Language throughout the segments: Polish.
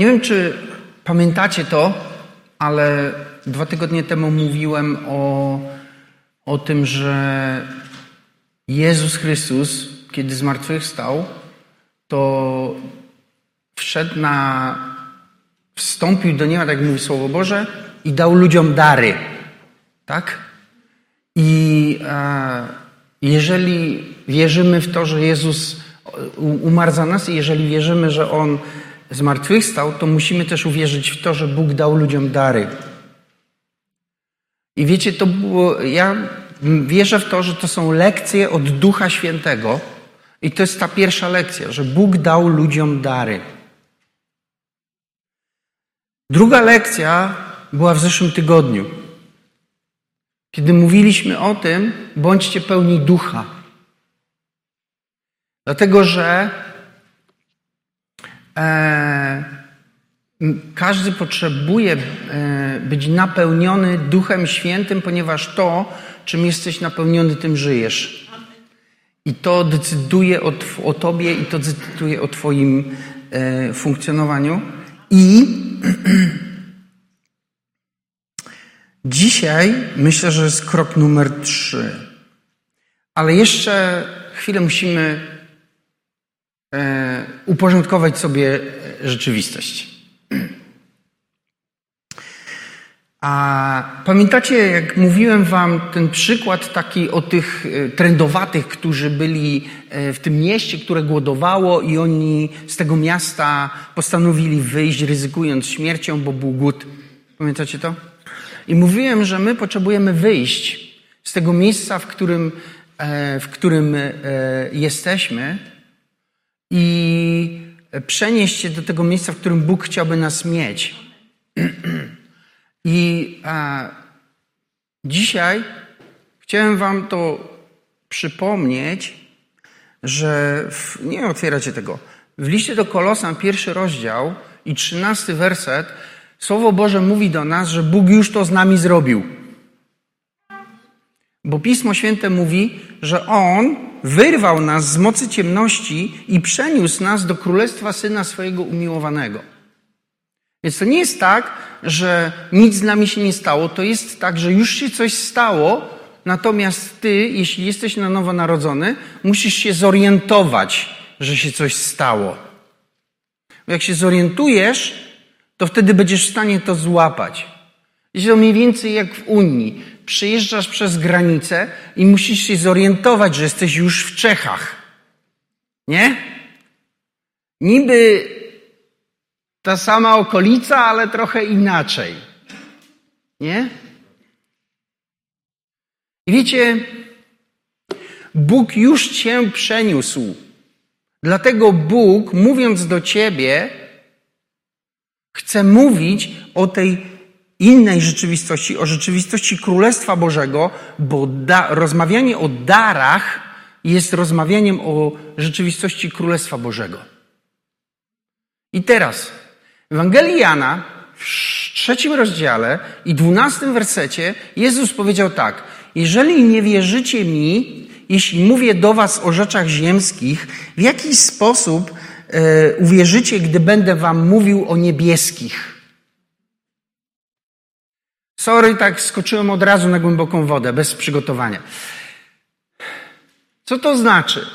Nie wiem, czy pamiętacie to, ale dwa tygodnie temu mówiłem o, o tym, że Jezus Chrystus, kiedy zmartwychwstał, to wszedł na, wstąpił do nieba, tak mówi Słowo Boże, i dał ludziom dary. Tak? I e, jeżeli wierzymy w to, że Jezus umarł za nas i jeżeli wierzymy, że On zmartwychwstał, to musimy też uwierzyć w to, że Bóg dał ludziom dary. I wiecie, to było, ja wierzę w to, że to są lekcje od Ducha Świętego i to jest ta pierwsza lekcja, że Bóg dał ludziom dary. Druga lekcja była w zeszłym tygodniu, kiedy mówiliśmy o tym, bądźcie pełni ducha. Dlatego, że każdy potrzebuje e, być napełniony Duchem Świętym, ponieważ to, czym jesteś napełniony, tym żyjesz. I to decyduje o, o Tobie i to decyduje o Twoim e, funkcjonowaniu. I dzisiaj myślę, że jest krok numer trzy. Ale jeszcze chwilę musimy e, uporządkować sobie rzeczywistość. A pamiętacie, jak mówiłem wam ten przykład taki o tych e, trendowatych, którzy byli e, w tym mieście, które głodowało i oni z tego miasta postanowili wyjść, ryzykując śmiercią, bo był głód. Pamiętacie to? I mówiłem, że my potrzebujemy wyjść z tego miejsca, w którym, e, w którym jesteśmy i przenieść się do tego miejsca, w którym Bóg chciałby nas mieć. I dzisiaj chciałem Wam to przypomnieć, że w, nie otwieracie tego. W liście do Kolosan, pierwszy rozdział i trzynasty werset, Słowo Boże mówi do nas, że Bóg już to z nami zrobił. Bo Pismo Święte mówi, że On wyrwał nas z mocy ciemności i przeniósł nas do królestwa Syna swojego umiłowanego. Więc to nie jest tak, że nic z nami się nie stało, to jest tak, że już się coś stało, natomiast ty, jeśli jesteś na nowo narodzony, musisz się zorientować, że się coś stało. Bo jak się zorientujesz, to wtedy będziesz w stanie to złapać. Jest to mniej więcej jak w Unii. Przejeżdżasz przez granicę i musisz się zorientować, że jesteś już w Czechach. Nie? Niby ta sama okolica, ale trochę inaczej. Nie? I wiecie, Bóg już cię przeniósł. Dlatego Bóg, mówiąc do ciebie, chce mówić o tej innej rzeczywistości, o rzeczywistości Królestwa Bożego, bo da, rozmawianie o darach jest rozmawianiem o rzeczywistości Królestwa Bożego. I teraz Ewangelii Jana w trzecim rozdziale i dwunastym wersecie Jezus powiedział tak: Jeżeli nie wierzycie mi, jeśli mówię do was o rzeczach ziemskich, w jaki sposób e, uwierzycie, gdy będę wam mówił o niebieskich? Sorry, tak skoczyłem od razu na głęboką wodę, bez przygotowania. Co to znaczy?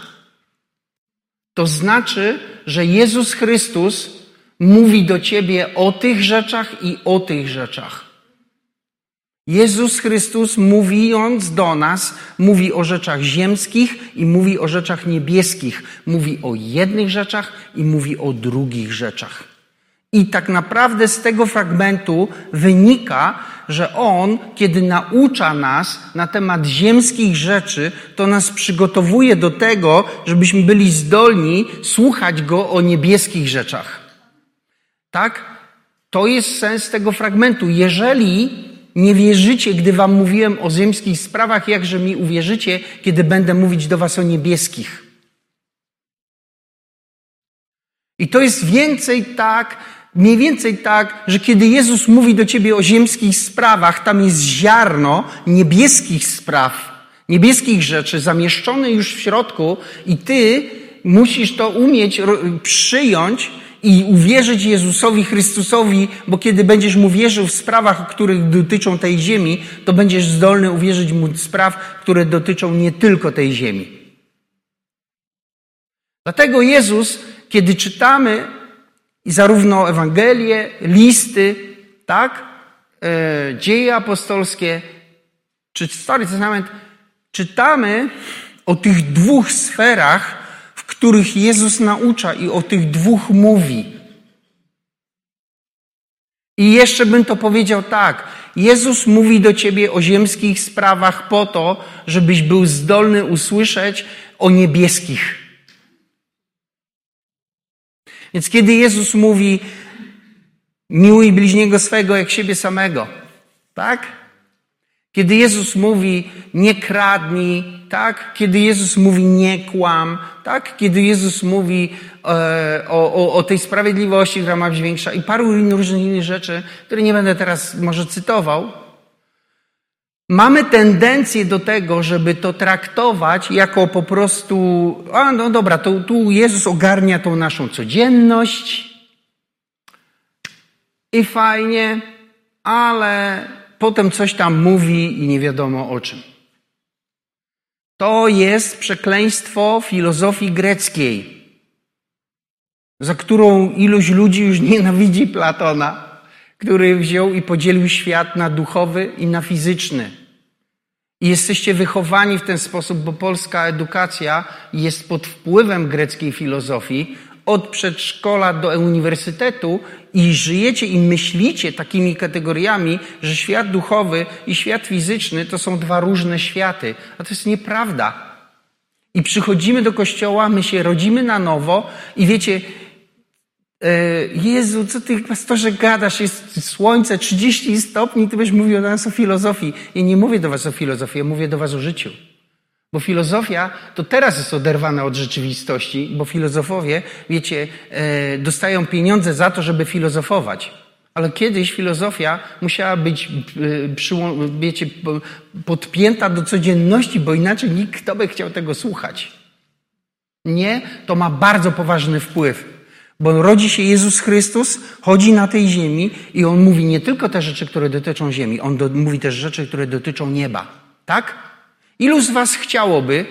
To znaczy, że Jezus Chrystus mówi do ciebie o tych rzeczach i o tych rzeczach. Jezus Chrystus mówiąc do nas, mówi o rzeczach ziemskich i mówi o rzeczach niebieskich. Mówi o jednych rzeczach i mówi o drugich rzeczach. I tak naprawdę z tego fragmentu wynika, że On, kiedy naucza nas na temat ziemskich rzeczy, to nas przygotowuje do tego, żebyśmy byli zdolni słuchać Go o niebieskich rzeczach. Tak? To jest sens tego fragmentu. Jeżeli nie wierzycie, gdy wam mówiłem o ziemskich sprawach, jakże mi uwierzycie, kiedy będę mówić do was o niebieskich. I to jest więcej tak, mniej więcej tak, że kiedy Jezus mówi do ciebie o ziemskich sprawach, tam jest ziarno niebieskich spraw, niebieskich rzeczy zamieszczone już w środku i ty musisz to umieć przyjąć i uwierzyć Jezusowi Chrystusowi, bo kiedy będziesz mu wierzył w sprawach, których dotyczą tej ziemi, to będziesz zdolny uwierzyć mu spraw, które dotyczą nie tylko tej ziemi. Dlatego Jezus, kiedy czytamy zarówno Ewangelie, listy, tak, e, dzieje apostolskie, czy Stary Testament, czytamy o tych dwóch sferach, w których Jezus naucza i o tych dwóch mówi. I jeszcze bym to powiedział tak. Jezus mówi do ciebie o ziemskich sprawach po to, żebyś był zdolny usłyszeć o niebieskich. Więc kiedy Jezus mówi, miłuj bliźniego swego jak siebie samego, tak? Kiedy Jezus mówi, nie kradnij, tak? Kiedy Jezus mówi, nie kłam, tak? Kiedy Jezus mówi e, o, o, o, tej sprawiedliwości, która ma być większa i paru różnych innych rzeczy, które nie będę teraz może cytował, mamy tendencję do tego, żeby to traktować jako po prostu, a no dobra, to tu Jezus ogarnia tą naszą codzienność i fajnie, ale potem coś tam mówi i nie wiadomo o czym. To jest przekleństwo filozofii greckiej, za którą iluś ludzi już nienawidzi Platona, który wziął i podzielił świat na duchowy i na fizyczny. I jesteście wychowani w ten sposób, bo polska edukacja jest pod wpływem greckiej filozofii, od przedszkola do uniwersytetu i żyjecie i myślicie takimi kategoriami, że świat duchowy i świat fizyczny to są dwa różne światy. A to jest nieprawda. I przychodzimy do kościoła, my się rodzimy na nowo i wiecie, Jezu, co ty pastorze gadasz? Jest słońce 30 stopni, ty byś mówił do nas o filozofii. Ja nie mówię do was o filozofii, ja mówię do was o życiu. Bo filozofia to teraz jest oderwana od rzeczywistości, bo filozofowie, wiecie, e, dostają pieniądze za to, żeby filozofować. Ale kiedyś filozofia musiała być, e, wiecie, podpięta do codzienności, bo inaczej nikt by chciał tego słuchać. Nie, to ma bardzo poważny wpływ. Bo rodzi się Jezus Chrystus, chodzi na tej ziemi i On mówi nie tylko te rzeczy, które dotyczą ziemi, On do, mówi też rzeczy, które dotyczą nieba. Tak? Ilu z Was chciałoby,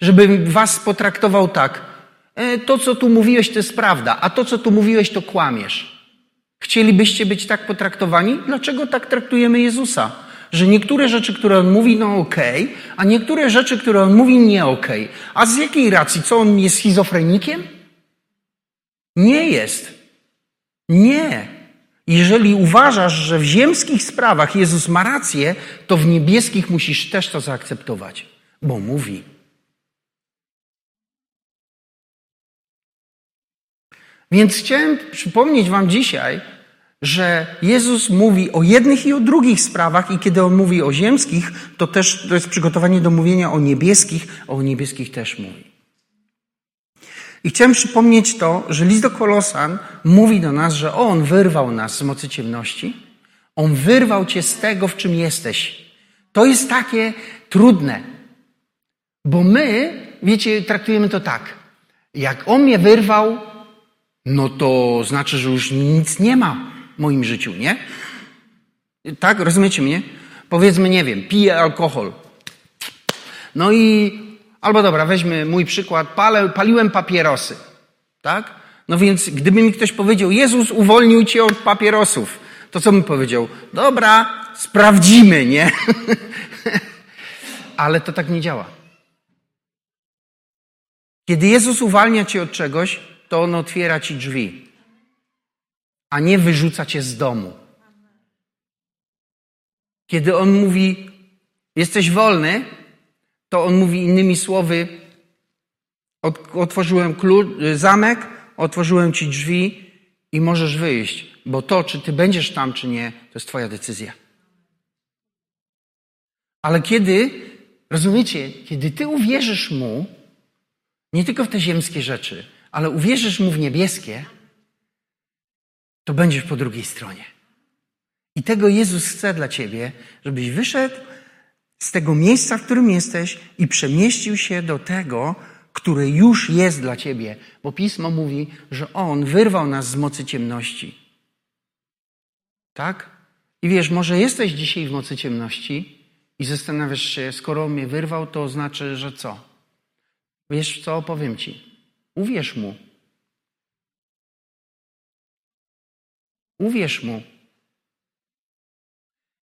żebym Was potraktował tak? E, to, co tu mówiłeś, to jest prawda, a to, co tu mówiłeś, to kłamiesz. Chcielibyście być tak potraktowani? Dlaczego tak traktujemy Jezusa? Że niektóre rzeczy, które On mówi, no okej, okay, a niektóre rzeczy, które On mówi, nie okej. Okay. A z jakiej racji? Co, On jest schizofrenikiem? Nie jest. Nie. Jeżeli uważasz, że w ziemskich sprawach Jezus ma rację, to w niebieskich musisz też to zaakceptować, bo mówi. Więc chciałem przypomnieć Wam dzisiaj, że Jezus mówi o jednych i o drugich sprawach, i kiedy on mówi o ziemskich, to też to jest przygotowanie do mówienia o niebieskich, a o niebieskich też mówi. I chciałem przypomnieć to, że list do Kolosan mówi do nas, że On wyrwał nas z mocy ciemności. On wyrwał cię z tego, w czym jesteś. To jest takie trudne, bo my, wiecie, traktujemy to tak. Jak On mnie wyrwał, no to znaczy, że już nic nie ma w moim życiu, nie? Tak, rozumiecie mnie? Powiedzmy, nie wiem, piję alkohol. No i Albo dobra, weźmy mój przykład. Palę, paliłem papierosy. Tak? No więc gdyby mi ktoś powiedział, Jezus uwolnił cię od papierosów, to co bym powiedział? Dobra, sprawdzimy, nie? Ale to tak nie działa. Kiedy Jezus uwalnia cię od czegoś, to On otwiera ci drzwi, a nie wyrzuca cię z domu. Kiedy On mówi, jesteś wolny, to on mówi innymi słowy: Otworzyłem klucz, zamek, otworzyłem ci drzwi i możesz wyjść, bo to, czy ty będziesz tam, czy nie, to jest Twoja decyzja. Ale kiedy, rozumiecie, kiedy ty uwierzysz mu, nie tylko w te ziemskie rzeczy, ale uwierzysz mu w niebieskie, to będziesz po drugiej stronie. I tego Jezus chce dla ciebie, żebyś wyszedł z tego miejsca, w którym jesteś i przemieścił się do tego, które już jest dla ciebie, bo pismo mówi, że On wyrwał nas z mocy ciemności. Tak? I wiesz, może jesteś dzisiaj w mocy ciemności i zastanawiasz się, skoro mnie wyrwał, to znaczy, że co? Wiesz co, powiem ci. Uwierz mu. Uwierz mu.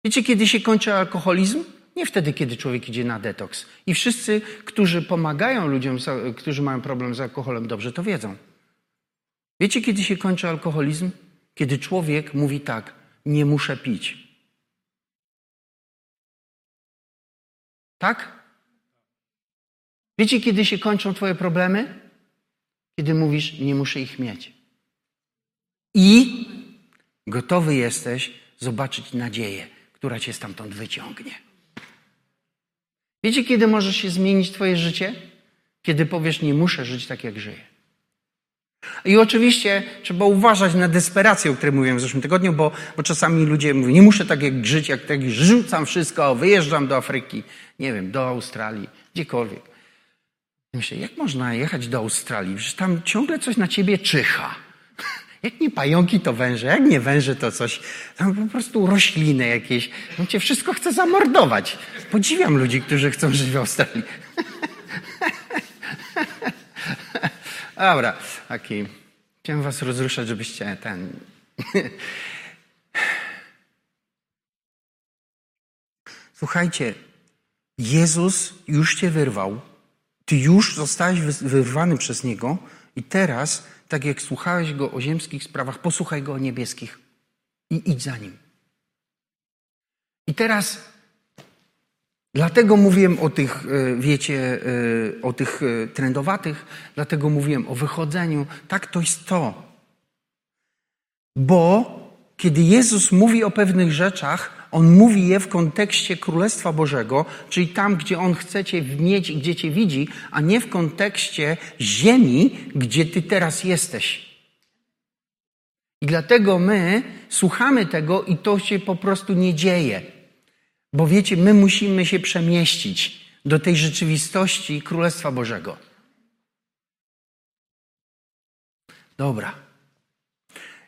Wiecie, kiedy się kończy alkoholizm? Nie wtedy, kiedy człowiek idzie na detoks. I wszyscy, którzy pomagają ludziom, którzy mają problem z alkoholem, dobrze to wiedzą. Wiecie, kiedy się kończy alkoholizm? Kiedy człowiek mówi tak: Nie muszę pić. Tak? Wiecie, kiedy się kończą Twoje problemy? Kiedy mówisz: Nie muszę ich mieć. I gotowy jesteś zobaczyć nadzieję, która Cię stamtąd wyciągnie. Wiecie, kiedy może się zmienić Twoje życie? Kiedy powiesz, nie muszę żyć tak, jak żyję. I oczywiście trzeba uważać na desperację, o której mówiłem w zeszłym tygodniu, bo, bo czasami ludzie mówią, nie muszę tak jak żyć, jak tak rzucam wszystko, wyjeżdżam do Afryki, nie wiem, do Australii, gdziekolwiek. Myślę, jak można jechać do Australii? Przecież tam ciągle coś na ciebie czyha. Jak nie pająki, to węże. Jak nie węże, to coś. Tam po prostu rośliny jakieś. On cię wszystko chce zamordować. Podziwiam ludzi, którzy chcą żyć w Australii. Dobra, taki. Chciałem was rozruszać, żebyście ten. Słuchajcie, Jezus już cię wyrwał. Ty już zostałeś wyrwany przez Niego i teraz tak jak słuchałeś go o ziemskich sprawach, posłuchaj go o niebieskich i idź za nim. I teraz, dlatego mówiłem o tych, e, wiecie, e, o tych e, trendowatych, dlatego mówiłem o wychodzeniu. Tak, to jest to. Bo kiedy Jezus mówi o pewnych rzeczach, on mówi je w kontekście Królestwa Bożego, czyli tam, gdzie On chce Cię mieć i gdzie Cię widzi, a nie w kontekście ziemi, gdzie Ty teraz jesteś. I dlatego my słuchamy tego i to się po prostu nie dzieje. Bo wiecie, my musimy się przemieścić do tej rzeczywistości Królestwa Bożego. Dobra.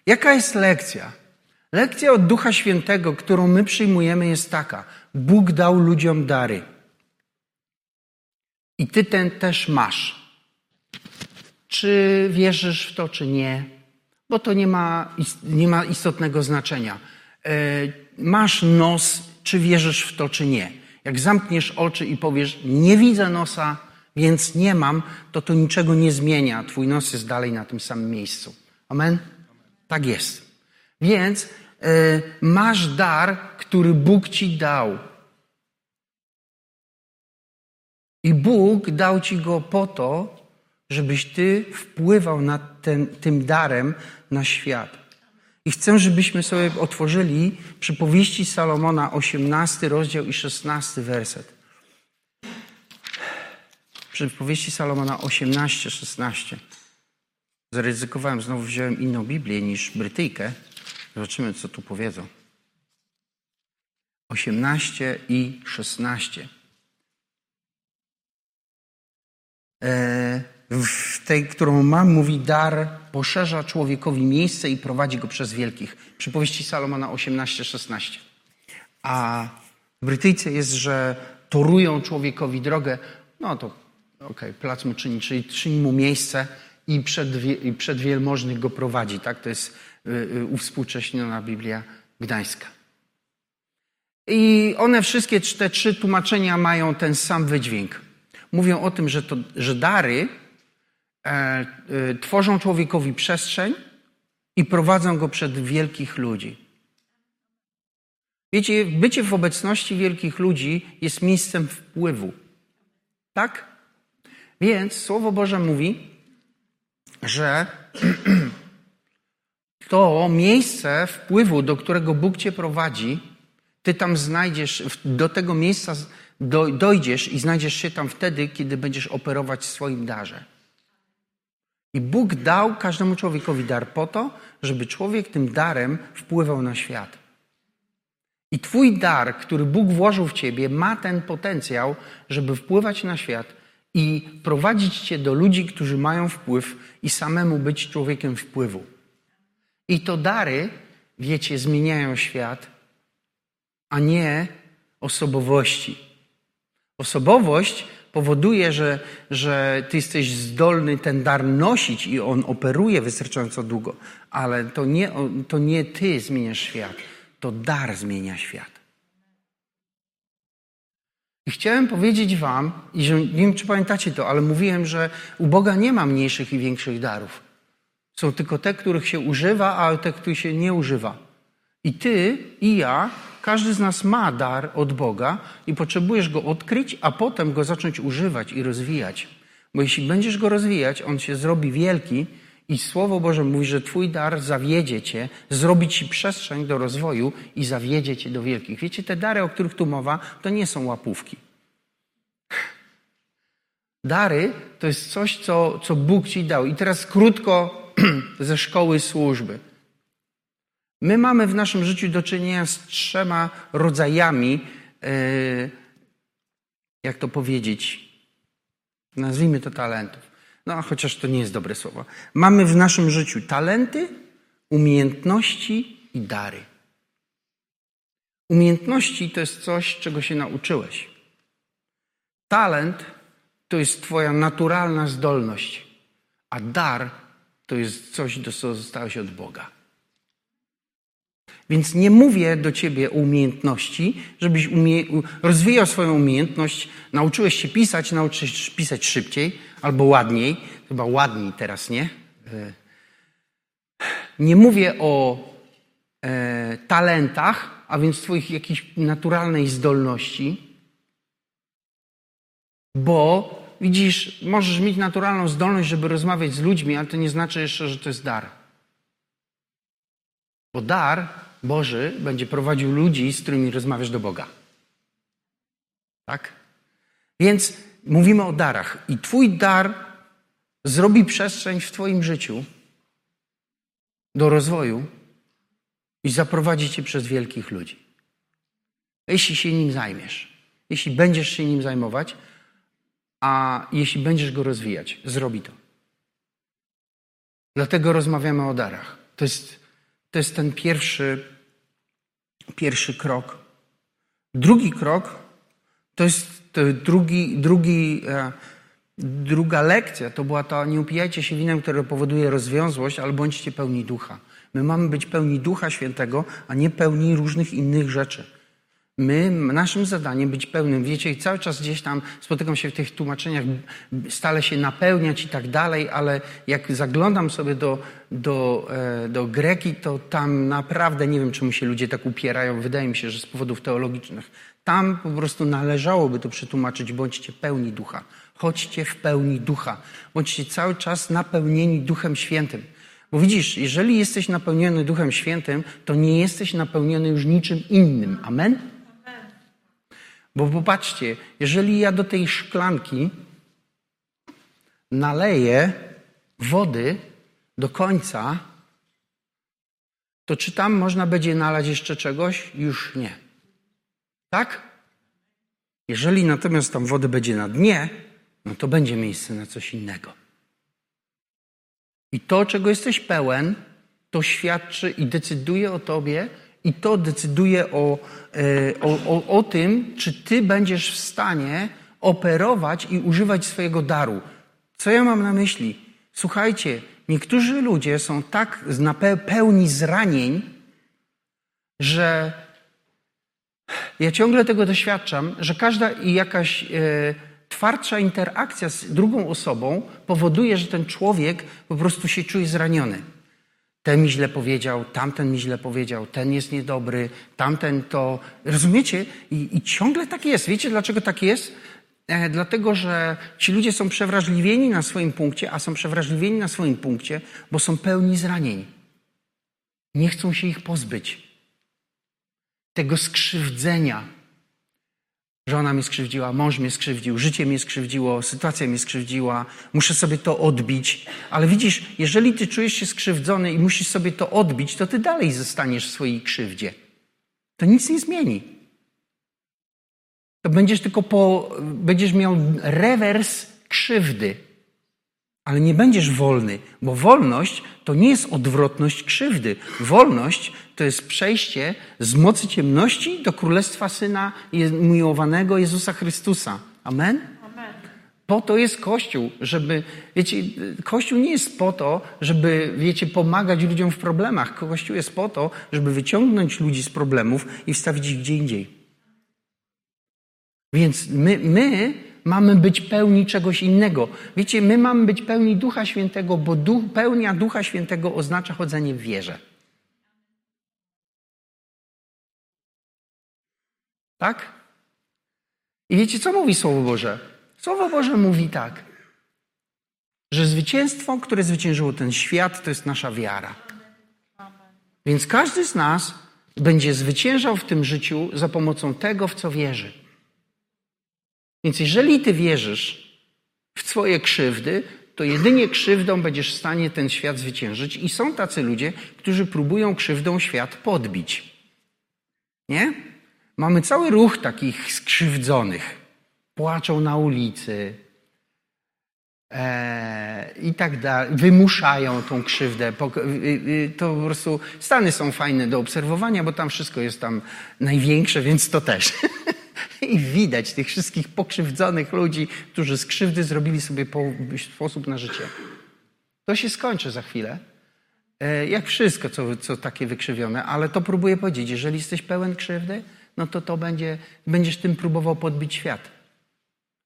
Jaka jest lekcja? Lekcja od Ducha Świętego, którą my przyjmujemy, jest taka: Bóg dał ludziom dary. I ty ten też masz. Czy wierzysz w to, czy nie? Bo to nie ma, nie ma istotnego znaczenia. E, masz nos, czy wierzysz w to, czy nie. Jak zamkniesz oczy i powiesz, nie widzę nosa, więc nie mam, to to niczego nie zmienia. Twój nos jest dalej na tym samym miejscu. Amen? Tak jest. Więc E, masz dar, który Bóg ci dał. I Bóg dał ci go po to, żebyś ty wpływał nad ten, tym darem na świat. I chcę, żebyśmy sobie otworzyli przypowieści Salomona, 18 rozdział i 16 werset. Przypowieści Salomona 18, 16. Zaryzykowałem, znowu wziąłem inną Biblię niż Brytyjkę. Zobaczymy, co tu powiedzą. 18 i 16. E, w tej, którą mam, mówi dar poszerza człowiekowi miejsce i prowadzi go przez wielkich. Przypowieści Salomona 18-16. A w Brytyjce jest, że torują człowiekowi drogę. No to okej, okay, plac mu czyni, czyli czyni mu miejsce i przed, i przed wielmożnych go prowadzi. Tak? To jest uwspółcześniona Biblia Gdańska. I one wszystkie te trzy tłumaczenia mają ten sam wydźwięk. Mówią o tym, że, to, że dary e, e, tworzą człowiekowi przestrzeń i prowadzą go przed wielkich ludzi. Wiecie, bycie w obecności wielkich ludzi jest miejscem wpływu. Tak? Więc Słowo Boże mówi, że to miejsce wpływu, do którego Bóg cię prowadzi, ty tam znajdziesz, do tego miejsca dojdziesz i znajdziesz się tam wtedy, kiedy będziesz operować w swoim darze. I Bóg dał każdemu człowiekowi dar po to, żeby człowiek tym darem wpływał na świat. I Twój dar, który Bóg włożył w Ciebie, ma ten potencjał, żeby wpływać na świat i prowadzić cię do ludzi, którzy mają wpływ i samemu być człowiekiem wpływu. I to dary, wiecie, zmieniają świat, a nie osobowości. Osobowość powoduje, że, że ty jesteś zdolny ten dar nosić i on operuje wystarczająco długo, ale to nie, to nie ty zmieniasz świat, to dar zmienia świat. I chciałem powiedzieć Wam, i że nie wiem, czy pamiętacie to, ale mówiłem, że u Boga nie ma mniejszych i większych darów. Są tylko te, których się używa, a te, których się nie używa. I Ty i ja, każdy z nas ma dar od Boga i potrzebujesz go odkryć, a potem go zacząć używać i rozwijać. Bo jeśli będziesz go rozwijać, on się zrobi wielki i Słowo Boże mówi, że Twój dar zawiedzie Cię, zrobi Ci przestrzeń do rozwoju i zawiedzie Cię do wielkich. Wiecie, te dary, o których tu mowa, to nie są łapówki. Dary to jest coś, co, co Bóg Ci dał. I teraz krótko ze szkoły służby. My mamy w naszym życiu do czynienia z trzema rodzajami, e, jak to powiedzieć, nazwijmy to talentów. No, chociaż to nie jest dobre słowo. Mamy w naszym życiu talenty, umiejętności i dary. Umiejętności to jest coś, czego się nauczyłeś. Talent to jest Twoja naturalna zdolność, a dar to jest coś, co zostałeś od Boga. Więc nie mówię do ciebie o umiejętności, żebyś umie... rozwijał swoją umiejętność, nauczyłeś się pisać, nauczyłeś się pisać szybciej albo ładniej, chyba ładniej teraz, nie? E, nie mówię o e, talentach, a więc twoich jakiejś naturalnej zdolności, bo widzisz, możesz mieć naturalną zdolność, żeby rozmawiać z ludźmi, ale to nie znaczy jeszcze, że to jest dar. Bo dar Boży będzie prowadził ludzi, z którymi rozmawiasz do Boga. Tak? Więc mówimy o darach. I Twój dar zrobi przestrzeń w Twoim życiu do rozwoju i zaprowadzi Cię przez wielkich ludzi. Jeśli się nim zajmiesz, jeśli będziesz się nim zajmować, a jeśli będziesz go rozwijać, zrobi to. Dlatego rozmawiamy o darach. To jest to jest ten pierwszy, pierwszy krok. Drugi krok to jest to drugi, drugi, e, druga lekcja. To była ta, nie upijajcie się winem, które powoduje rozwiązłość, ale bądźcie pełni ducha. My mamy być pełni ducha świętego, a nie pełni różnych innych rzeczy. My, naszym zadaniem być pełnym, wiecie, i cały czas gdzieś tam spotykam się w tych tłumaczeniach, stale się napełniać i tak dalej, ale jak zaglądam sobie do, do, e, do Greki, to tam naprawdę nie wiem, czemu się ludzie tak upierają. Wydaje mi się, że z powodów teologicznych. Tam po prostu należałoby to przetłumaczyć, bądźcie pełni ducha. Chodźcie w pełni ducha. Bądźcie cały czas napełnieni Duchem Świętym. Bo widzisz, jeżeli jesteś napełniony Duchem Świętym, to nie jesteś napełniony już niczym innym. Amen? Bo popatrzcie, jeżeli ja do tej szklanki naleję wody do końca, to czy tam można będzie nalać jeszcze czegoś? Już nie. Tak? Jeżeli natomiast tam wody będzie na dnie, no to będzie miejsce na coś innego. I to, czego jesteś pełen, to świadczy i decyduje o tobie, i to decyduje o, e, o, o, o tym, czy ty będziesz w stanie operować i używać swojego daru. Co ja mam na myśli? Słuchajcie, niektórzy ludzie są tak pełni zranień, że ja ciągle tego doświadczam, że każda jakaś e, twardsza interakcja z drugą osobą powoduje, że ten człowiek po prostu się czuje zraniony ten mi źle powiedział, tamten mi źle powiedział, ten jest niedobry, tamten to. Rozumiecie? I, i ciągle tak jest. Wiecie, dlaczego tak jest? E, dlatego, że ci ludzie są przewrażliwieni na swoim punkcie, a są przewrażliwieni na swoim punkcie, bo są pełni zranień. Nie chcą się ich pozbyć. Tego skrzywdzenia, Żona mnie skrzywdziła, mąż mnie skrzywdził, życie mnie skrzywdziło, sytuacja mnie skrzywdziła, muszę sobie to odbić. Ale widzisz, jeżeli ty czujesz się skrzywdzony i musisz sobie to odbić, to ty dalej zostaniesz w swojej krzywdzie. To nic nie zmieni. To będziesz tylko po, będziesz miał rewers krzywdy. Ale nie będziesz wolny, bo wolność to nie jest odwrotność krzywdy. Wolność to jest przejście z mocy ciemności do królestwa Syna miłowanego Jezusa Chrystusa. Amen? Amen. Po to jest Kościół, żeby, wiecie, Kościół nie jest po to, żeby, wiecie, pomagać ludziom w problemach. Kościół jest po to, żeby wyciągnąć ludzi z problemów i wstawić ich gdzie indziej. Więc my, my mamy być pełni czegoś innego. Wiecie, my mamy być pełni Ducha Świętego, bo duch, pełnia Ducha Świętego oznacza chodzenie w wierze. Tak? I wiecie, co mówi Słowo Boże? Słowo Boże mówi tak, że zwycięstwo, które zwyciężyło ten świat, to jest nasza wiara. Więc każdy z nas będzie zwyciężał w tym życiu za pomocą tego, w co wierzy. Więc jeżeli ty wierzysz w swoje krzywdy, to jedynie krzywdą będziesz w stanie ten świat zwyciężyć. I są tacy ludzie, którzy próbują krzywdą świat podbić. Nie? Mamy cały ruch takich skrzywdzonych. Płaczą na ulicy e, i tak dalej. Wymuszają tą krzywdę. To po prostu Stany są fajne do obserwowania, bo tam wszystko jest tam największe, więc to też. I widać tych wszystkich pokrzywdzonych ludzi, którzy z krzywdy zrobili sobie sposób na życie. To się skończy za chwilę. E, jak wszystko, co, co takie wykrzywione, ale to próbuję powiedzieć, jeżeli jesteś pełen krzywdy, no to to będzie, będziesz tym próbował podbić świat.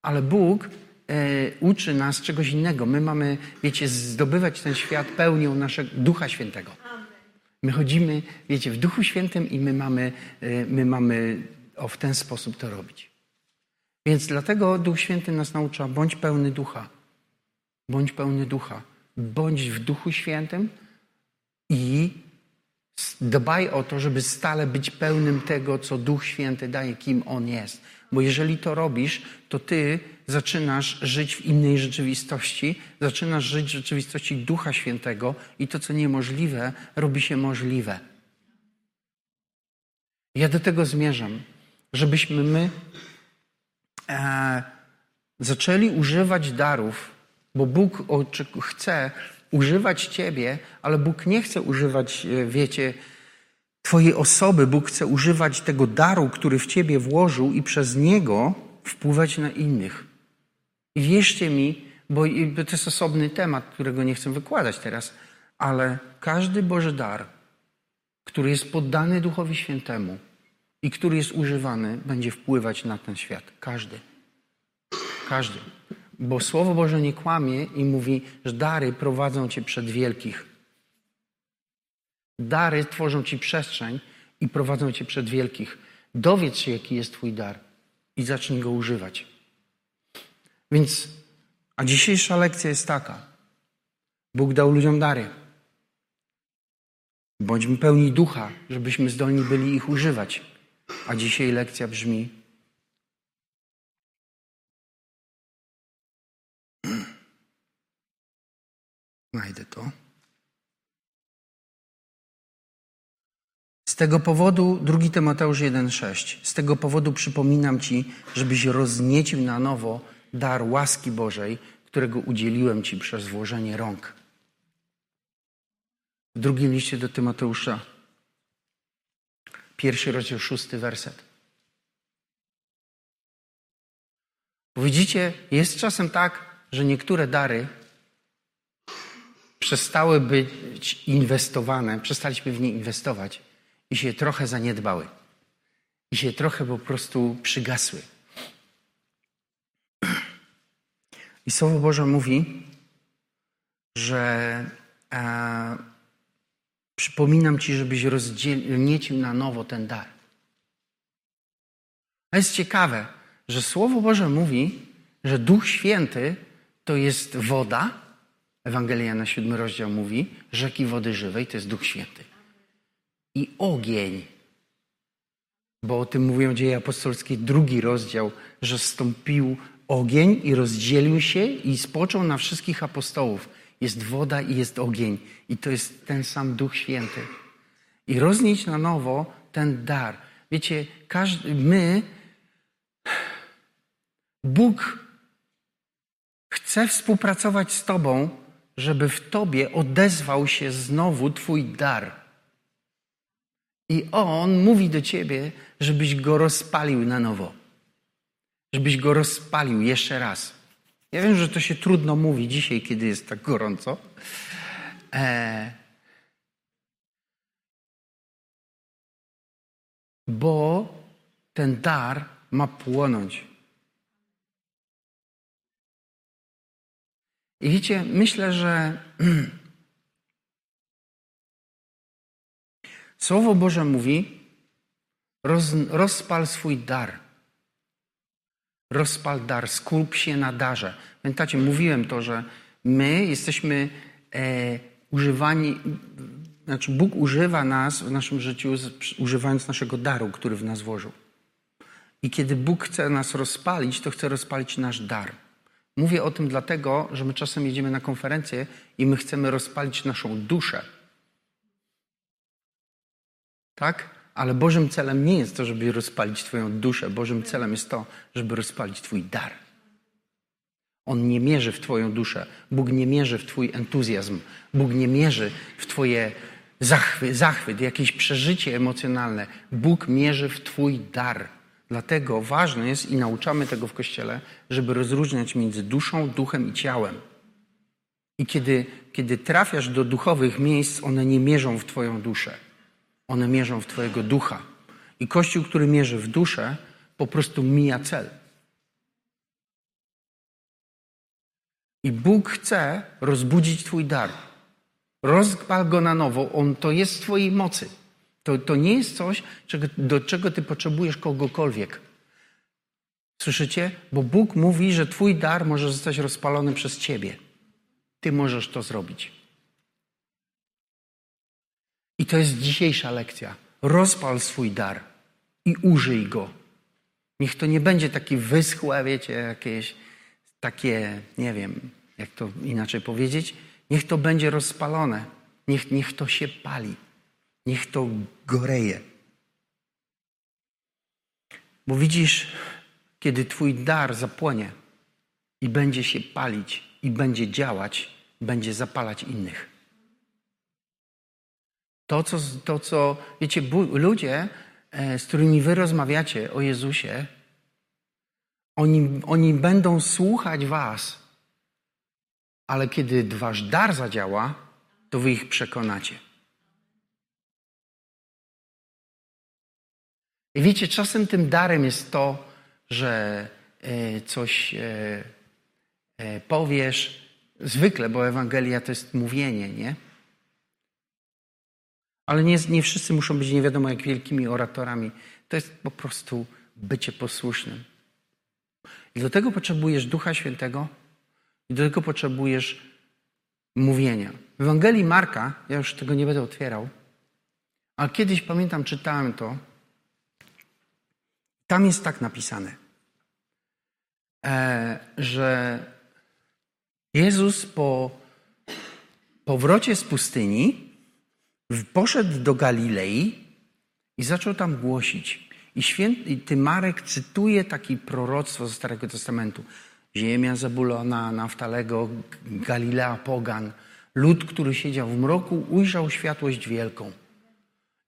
Ale Bóg e, uczy nas czegoś innego. My mamy, wiecie, zdobywać ten świat pełnią naszego Ducha Świętego. My chodzimy, wiecie, w Duchu Świętym i my mamy, e, my mamy o, w ten sposób to robić. Więc dlatego Duch Święty nas naucza, bądź pełny ducha. Bądź pełny ducha. Bądź w Duchu Świętym i dbaj o to, żeby stale być pełnym tego, co Duch Święty daje, kim On jest. Bo jeżeli to robisz, to ty zaczynasz żyć w innej rzeczywistości, zaczynasz żyć w rzeczywistości Ducha Świętego i to, co niemożliwe, robi się możliwe. Ja do tego zmierzam żebyśmy my e, zaczęli używać darów, bo Bóg chce używać Ciebie, ale Bóg nie chce używać, e, wiecie, Twojej osoby. Bóg chce używać tego daru, który w Ciebie włożył i przez niego wpływać na innych. I wierzcie mi, bo to jest osobny temat, którego nie chcę wykładać teraz, ale każdy Boży dar, który jest poddany Duchowi Świętemu, i który jest używany, będzie wpływać na ten świat. Każdy. Każdy. Bo Słowo Boże nie kłamie i mówi, że dary prowadzą cię przed wielkich. Dary tworzą ci przestrzeń i prowadzą cię przed wielkich. Dowiedz się, jaki jest twój dar i zacznij go używać. Więc, a dzisiejsza lekcja jest taka. Bóg dał ludziom dary. Bądźmy pełni ducha, żebyśmy zdolni byli ich używać. A dzisiaj lekcja brzmi: Znajdę to. Z tego powodu, 2 Tymoteusz 1,6, z tego powodu przypominam Ci, żebyś rozniecił na nowo dar łaski Bożej, którego udzieliłem Ci przez włożenie rąk. W drugim liście do Tymoteusza Pierwszy rozdział, szósty werset. Widzicie, jest czasem tak, że niektóre dary przestały być inwestowane, przestaliśmy w nie inwestować i się trochę zaniedbały. I się trochę po prostu przygasły. I Słowo Boże mówi, że e, Przypominam Ci, żebyś rozniecił na nowo ten dar. A jest ciekawe, że Słowo Boże mówi, że Duch Święty to jest woda. Ewangelia na siódmy rozdział mówi, rzeki wody żywej to jest Duch Święty. I ogień. Bo o tym mówią dzieje apostolskie, drugi rozdział, że stąpił ogień i rozdzielił się i spoczął na wszystkich apostołów. Jest woda i jest ogień. I to jest ten sam Duch Święty. I roznieść na nowo ten dar. Wiecie, każdy, my, Bóg chce współpracować z Tobą, żeby w Tobie odezwał się znowu Twój dar. I On mówi do Ciebie, żebyś go rozpalił na nowo. Żebyś go rozpalił jeszcze raz. Ja wiem, że to się trudno mówi dzisiaj, kiedy jest tak gorąco. E... Bo ten dar ma płonąć. I wiecie, myślę, że Słowo Boże mówi: roz, rozpal swój dar. Rozpal dar, skup się na darze. Pamiętacie, mówiłem to, że my jesteśmy e, używani, znaczy Bóg używa nas w naszym życiu, używając naszego daru, który w nas włożył. I kiedy Bóg chce nas rozpalić, to chce rozpalić nasz dar. Mówię o tym dlatego, że my czasem jedziemy na konferencję i my chcemy rozpalić naszą duszę. Tak? Ale Bożym celem nie jest to, żeby rozpalić Twoją duszę. Bożym celem jest to, żeby rozpalić Twój dar. On nie mierzy w Twoją duszę. Bóg nie mierzy w Twój entuzjazm. Bóg nie mierzy w Twoje zachwyt, zachwyt jakieś przeżycie emocjonalne. Bóg mierzy w Twój dar. Dlatego ważne jest i nauczamy tego w Kościele, żeby rozróżniać między duszą, duchem i ciałem. I kiedy, kiedy trafiasz do duchowych miejsc, one nie mierzą w Twoją duszę. One mierzą w Twojego ducha. I Kościół, który mierzy w duszę, po prostu mija cel. I Bóg chce rozbudzić Twój dar. Rozpal go na nowo. On to jest w Twojej mocy. To, to nie jest coś, czego, do czego Ty potrzebujesz kogokolwiek. Słyszycie? Bo Bóg mówi, że Twój dar może zostać rozpalony przez Ciebie. Ty możesz to zrobić. I to jest dzisiejsza lekcja. Rozpal swój dar i użyj go. Niech to nie będzie taki wyschłe, wiecie, jakieś takie, nie wiem, jak to inaczej powiedzieć. Niech to będzie rozpalone. Niech, niech to się pali. Niech to goreje. Bo widzisz, kiedy Twój dar zapłonie i będzie się palić, i będzie działać, będzie zapalać innych. To, co, to, co wiecie, ludzie, e, z którymi wy rozmawiacie o Jezusie, oni, oni będą słuchać was, ale kiedy wasz dar zadziała, to wy ich przekonacie. I wiecie, czasem tym darem jest to, że e, coś e, powiesz, zwykle, bo Ewangelia to jest mówienie, nie? Ale nie, nie wszyscy muszą być nie wiadomo jak wielkimi oratorami. To jest po prostu bycie posłusznym. I do tego potrzebujesz Ducha Świętego i do tego potrzebujesz mówienia. W Ewangelii Marka, ja już tego nie będę otwierał, ale kiedyś pamiętam, czytałem to. Tam jest tak napisane, e, że Jezus po powrocie z pustyni poszedł do Galilei i zaczął tam głosić. I święty Marek cytuje takie proroctwo ze Starego Testamentu. Ziemia Zabulona, Naftalego, Galilea Pogan. Lud, który siedział w mroku, ujrzał światłość wielką.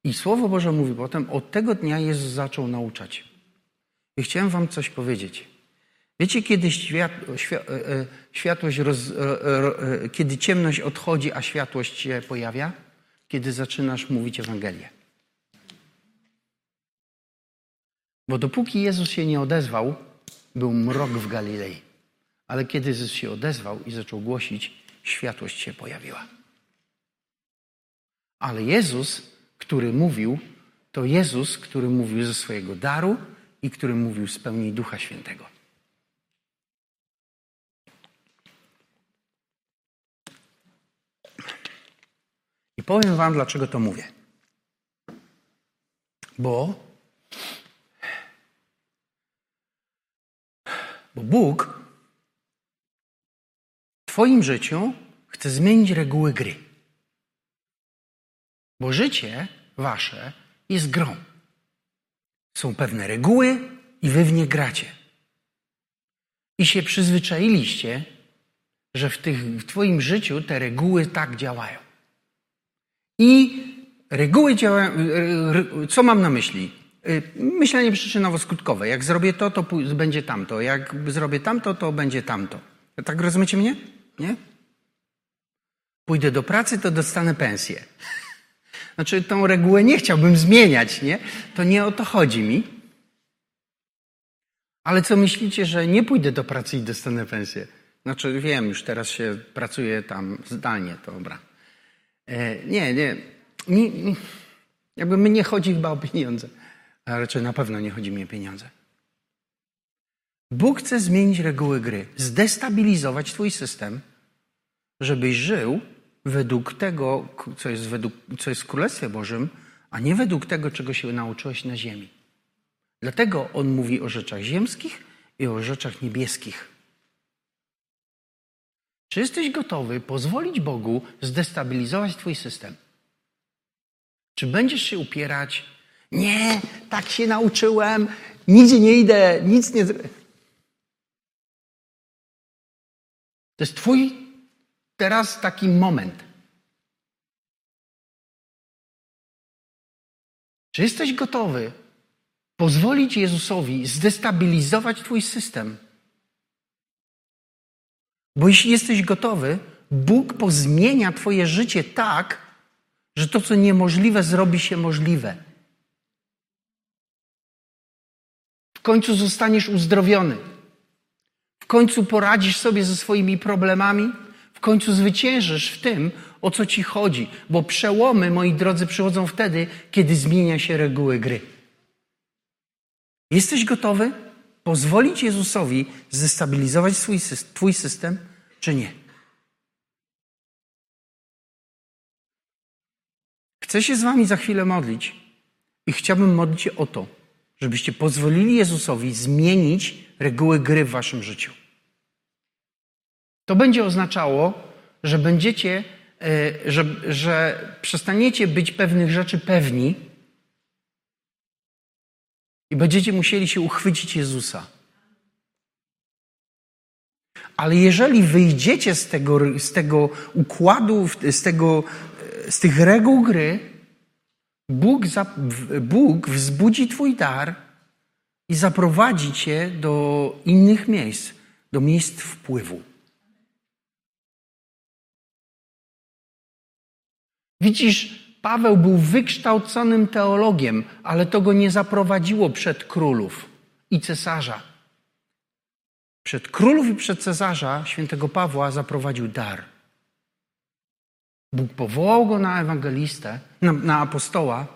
I Słowo Boże mówi potem, od tego dnia Jezus zaczął nauczać. I chciałem wam coś powiedzieć. Wiecie, kiedy świat, e, e, światłość, roz, e, kiedy ciemność odchodzi, a światłość się pojawia? Kiedy zaczynasz mówić Ewangelię. Bo dopóki Jezus się nie odezwał, był mrok w Galilei. Ale kiedy Jezus się odezwał i zaczął głosić, światłość się pojawiła. Ale Jezus, który mówił, to Jezus, który mówił ze swojego daru i który mówił z pełni Ducha Świętego. I powiem Wam, dlaczego to mówię. Bo, bo Bóg w Twoim życiu chce zmienić reguły gry. Bo życie Wasze jest grą. Są pewne reguły i Wy w nie gracie. I się przyzwyczailiście, że w, tych, w Twoim życiu te reguły tak działają. I reguły działają. Co mam na myśli? Y, myślenie przyczynowo-skutkowe. Jak zrobię to, to będzie tamto. Jak zrobię tamto, to będzie tamto. Tak rozumiecie mnie? Nie? Pójdę do pracy, to dostanę pensję. Znaczy, tą regułę nie chciałbym zmieniać, nie? To nie o to chodzi mi. Ale co myślicie, że nie pójdę do pracy i dostanę pensję? Znaczy, wiem, już teraz się pracuje tam zdalnie, to dobra. E, nie, nie. Mi, mi, jakby mnie nie chodzi chyba o pieniądze. A raczej na pewno nie chodzi mi o pieniądze. Bóg chce zmienić reguły gry, zdestabilizować Twój system, żebyś żył według tego, co jest, według, co jest w Królestwie Bożym, a nie według tego, czego się nauczyłeś na ziemi. Dlatego on mówi o rzeczach ziemskich i o rzeczach niebieskich. Czy jesteś gotowy pozwolić Bogu zdestabilizować Twój system? Czy będziesz się upierać? Nie, tak się nauczyłem, nigdzie nie idę, nic nie. To jest Twój teraz taki moment. Czy jesteś gotowy pozwolić Jezusowi zdestabilizować Twój system? Bo jeśli jesteś gotowy, Bóg pozmienia Twoje życie tak, że to, co niemożliwe, zrobi się możliwe. W końcu zostaniesz uzdrowiony. W końcu poradzisz sobie ze swoimi problemami. W końcu zwyciężysz w tym, o co ci chodzi, bo przełomy, moi drodzy, przychodzą wtedy, kiedy zmienia się reguły gry. Jesteś gotowy pozwolić Jezusowi zestabilizować swój, Twój system, czy nie? Chcę się z Wami za chwilę modlić i chciałbym modlić się o to, żebyście pozwolili Jezusowi zmienić reguły gry w Waszym życiu. To będzie oznaczało, że będziecie, e, że, że przestaniecie być pewnych rzeczy pewni i będziecie musieli się uchwycić Jezusa. Ale jeżeli wyjdziecie z tego, z tego układu, z, tego, z tych reguł gry, Bóg, Bóg wzbudzi Twój dar i zaprowadzi Cię do innych miejsc, do miejsc wpływu. Widzisz, Paweł był wykształconym teologiem, ale to go nie zaprowadziło przed królów i cesarza. Przed królów i przed cesarza świętego Pawła zaprowadził dar. Bóg powołał go na ewangelistę, na, na apostoła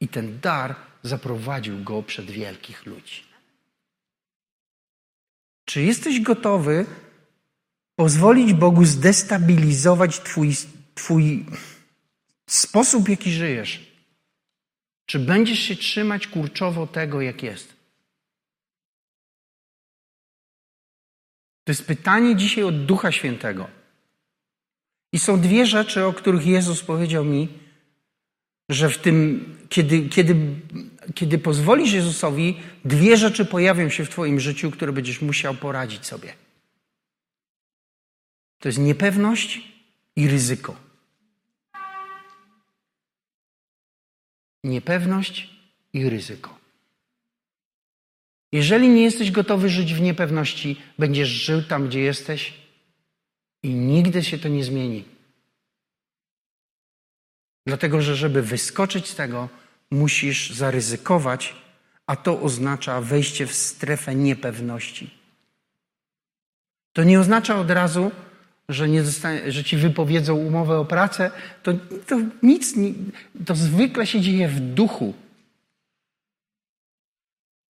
i ten dar zaprowadził go przed wielkich ludzi. Czy jesteś gotowy pozwolić Bogu zdestabilizować Twój, twój sposób, w jaki żyjesz? Czy będziesz się trzymać kurczowo tego, jak jest? To jest pytanie dzisiaj od Ducha Świętego. I są dwie rzeczy, o których Jezus powiedział mi, że w tym, kiedy, kiedy, kiedy pozwolisz Jezusowi, dwie rzeczy pojawią się w Twoim życiu, które będziesz musiał poradzić sobie. To jest niepewność i ryzyko. Niepewność i ryzyko. Jeżeli nie jesteś gotowy żyć w niepewności, będziesz żył tam, gdzie jesteś i nigdy się to nie zmieni. Dlatego, że żeby wyskoczyć z tego, musisz zaryzykować, a to oznacza wejście w strefę niepewności. To nie oznacza od razu, że, nie zostanie, że ci wypowiedzą umowę o pracę. To, to nic, to zwykle się dzieje w duchu.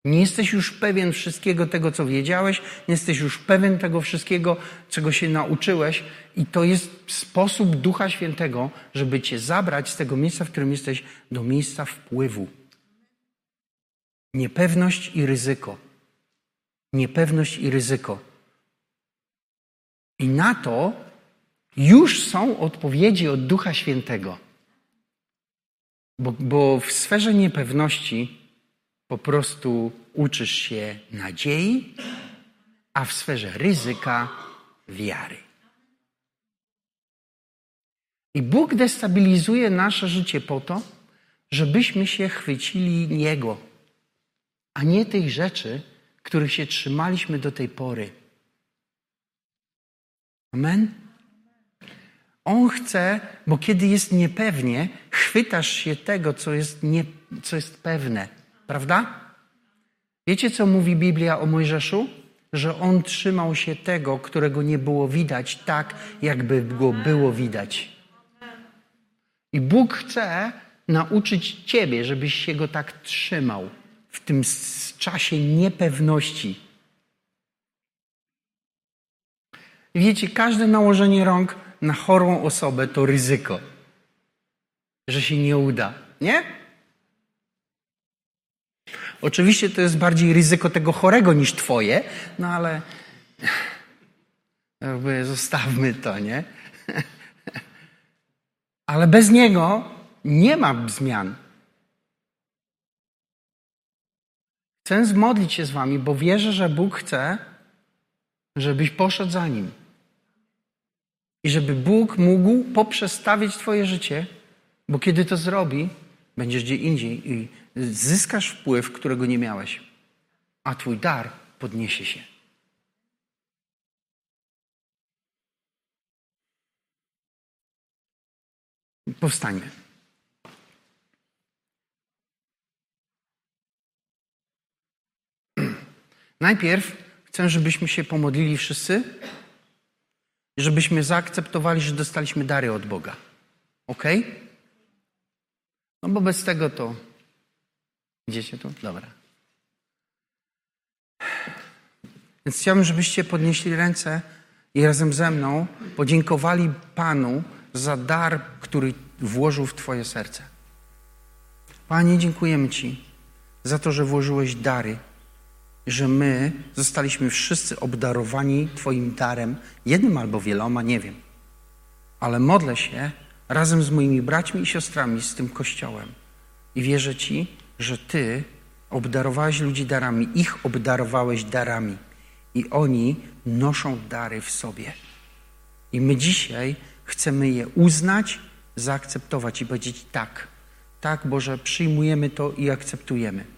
Nie jesteś już pewien wszystkiego tego, co wiedziałeś, nie jesteś już pewien tego wszystkiego, czego się nauczyłeś, i to jest sposób Ducha Świętego, żeby cię zabrać z tego miejsca, w którym jesteś, do miejsca wpływu. Niepewność i ryzyko. Niepewność i ryzyko. I na to już są odpowiedzi od Ducha Świętego. Bo, bo w sferze niepewności po prostu uczysz się nadziei, a w sferze ryzyka wiary. I Bóg destabilizuje nasze życie po to, żebyśmy się chwycili Niego, a nie tych rzeczy, których się trzymaliśmy do tej pory. Amen? On chce, bo kiedy jest niepewnie, chwytasz się tego, co jest, nie, co jest pewne. Prawda? Wiecie, co mówi Biblia o Mojżeszu? Że on trzymał się tego, którego nie było widać, tak jakby go było widać. I Bóg chce nauczyć Ciebie, żebyś się go tak trzymał w tym czasie niepewności. Wiecie, każde nałożenie rąk na chorą osobę to ryzyko, że się nie uda, nie? Oczywiście to jest bardziej ryzyko tego chorego niż twoje, no ale jakby zostawmy to, nie? Ale bez niego nie ma zmian. Chcę zmodlić się z wami, bo wierzę, że Bóg chce, żebyś poszedł za Nim. I żeby Bóg mógł poprzestawić Twoje życie, bo kiedy to zrobi, będziesz gdzie indziej i zyskasz wpływ, którego nie miałeś, a Twój dar podniesie się. Powstańmy. Najpierw chcę, żebyśmy się pomodlili wszyscy, żebyśmy zaakceptowali, że dostaliśmy dary od Boga. Ok? No bo bez tego to. Idziecie tu? Dobra. Więc chciałbym, żebyście podnieśli ręce i razem ze mną podziękowali Panu za dar, który włożył w Twoje serce. Panie, dziękujemy Ci za to, że włożyłeś dary że my zostaliśmy wszyscy obdarowani Twoim darem, jednym albo wieloma, nie wiem. Ale modlę się razem z moimi braćmi i siostrami z tym kościołem i wierzę Ci, że Ty obdarowałeś ludzi darami, ich obdarowałeś darami i oni noszą dary w sobie. I my dzisiaj chcemy je uznać, zaakceptować i powiedzieć tak. Tak, Boże, przyjmujemy to i akceptujemy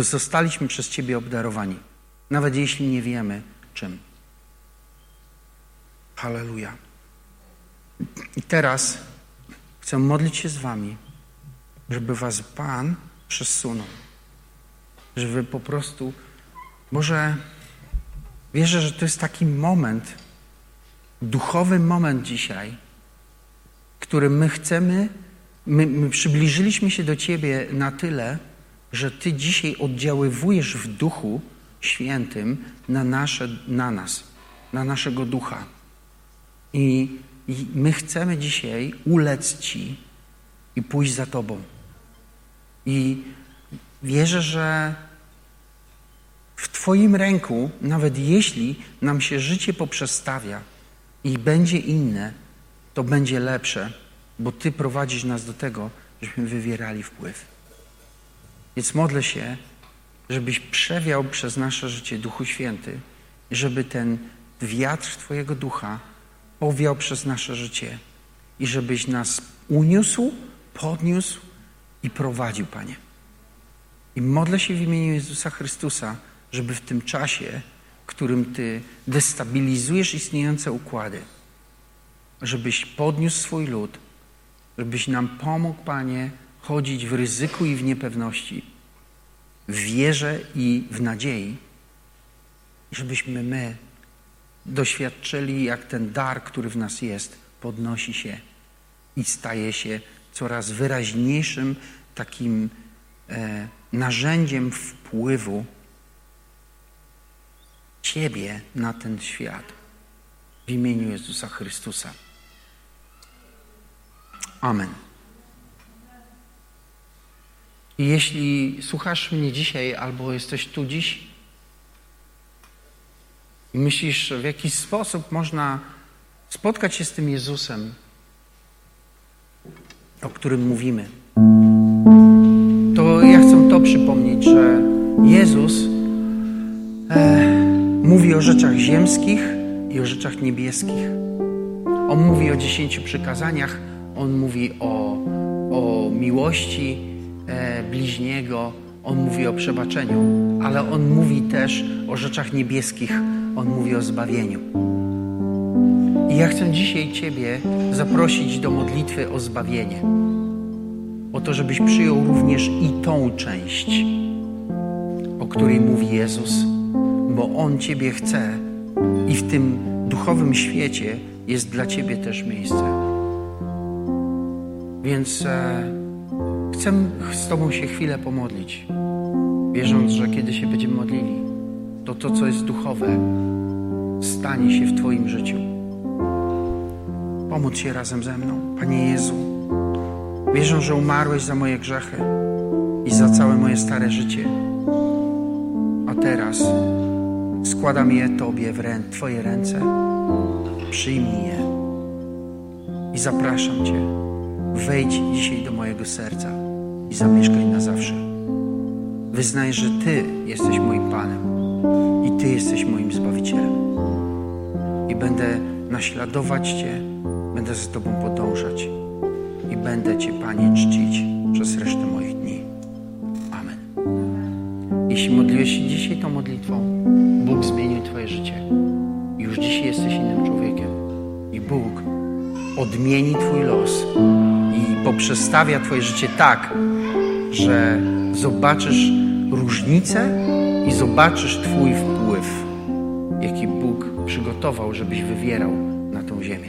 zostaliśmy przez Ciebie obdarowani, nawet jeśli nie wiemy czym. Halleluja. I teraz chcę modlić się z Wami, żeby Was Pan przesunął. Żeby po prostu, może wierzę, że to jest taki moment, duchowy moment dzisiaj, który my chcemy, my, my przybliżyliśmy się do Ciebie na tyle, że Ty dzisiaj oddziaływujesz w Duchu Świętym na, nasze, na nas, na naszego ducha. I, I my chcemy dzisiaj ulec Ci i pójść za Tobą. I wierzę, że w Twoim ręku, nawet jeśli nam się życie poprzestawia i będzie inne, to będzie lepsze, bo Ty prowadzisz nas do tego, żebyśmy wywierali wpływ. Więc modlę się, żebyś przewiał przez nasze życie Duchu Święty, żeby ten wiatr Twojego ducha powiał przez nasze życie i żebyś nas uniósł, podniósł i prowadził, Panie. I modlę się w imieniu Jezusa Chrystusa, żeby w tym czasie, którym Ty destabilizujesz istniejące układy, żebyś podniósł swój lud, żebyś nam pomógł, Panie, chodzić w ryzyku i w niepewności, w wierze i w nadziei, żebyśmy my doświadczyli, jak ten dar, który w nas jest, podnosi się i staje się coraz wyraźniejszym takim e, narzędziem wpływu Ciebie na ten świat. W imieniu Jezusa Chrystusa. Amen. I jeśli słuchasz mnie dzisiaj albo jesteś tu dziś i myślisz, w jaki sposób można spotkać się z tym Jezusem, o którym mówimy, to ja chcę to przypomnieć, że Jezus e, mówi o rzeczach ziemskich i o rzeczach niebieskich. On mówi o dziesięciu przykazaniach, on mówi o, o miłości bliźniego, on mówi o przebaczeniu, ale on mówi też o rzeczach niebieskich, on mówi o zbawieniu. I ja chcę dzisiaj Ciebie zaprosić do modlitwy o zbawienie. O to, żebyś przyjął również i tą część, o której mówi Jezus, bo On Ciebie chce i w tym duchowym świecie jest dla Ciebie też miejsce. Więc e, chcę z Tobą się chwilę pomodlić, wierząc, że kiedy się będziemy modlili, to to, co jest duchowe, stanie się w Twoim życiu. Pomóc się razem ze mną, Panie Jezu. Wierzę, że umarłeś za moje grzechy i za całe moje stare życie. A teraz składam je Tobie w Twoje ręce. Przyjmij je i zapraszam Cię. Wejdź dzisiaj do mojego serca i zamieszkaj na zawsze. Wyznaj, że Ty jesteś moim Panem i Ty jesteś moim Zbawicielem. I będę naśladować Cię, będę za Tobą podążać i będę Cię, Panie, czcić przez resztę moich dni. Amen. Jeśli modliłeś się dzisiaj tą modlitwą, Bóg zmienił Twoje życie. Już dzisiaj jesteś innym człowiekiem. I Bóg odmieni Twój los poprzestawia Twoje życie tak, że zobaczysz różnicę i zobaczysz Twój wpływ, jaki Bóg przygotował, żebyś wywierał na tą ziemię.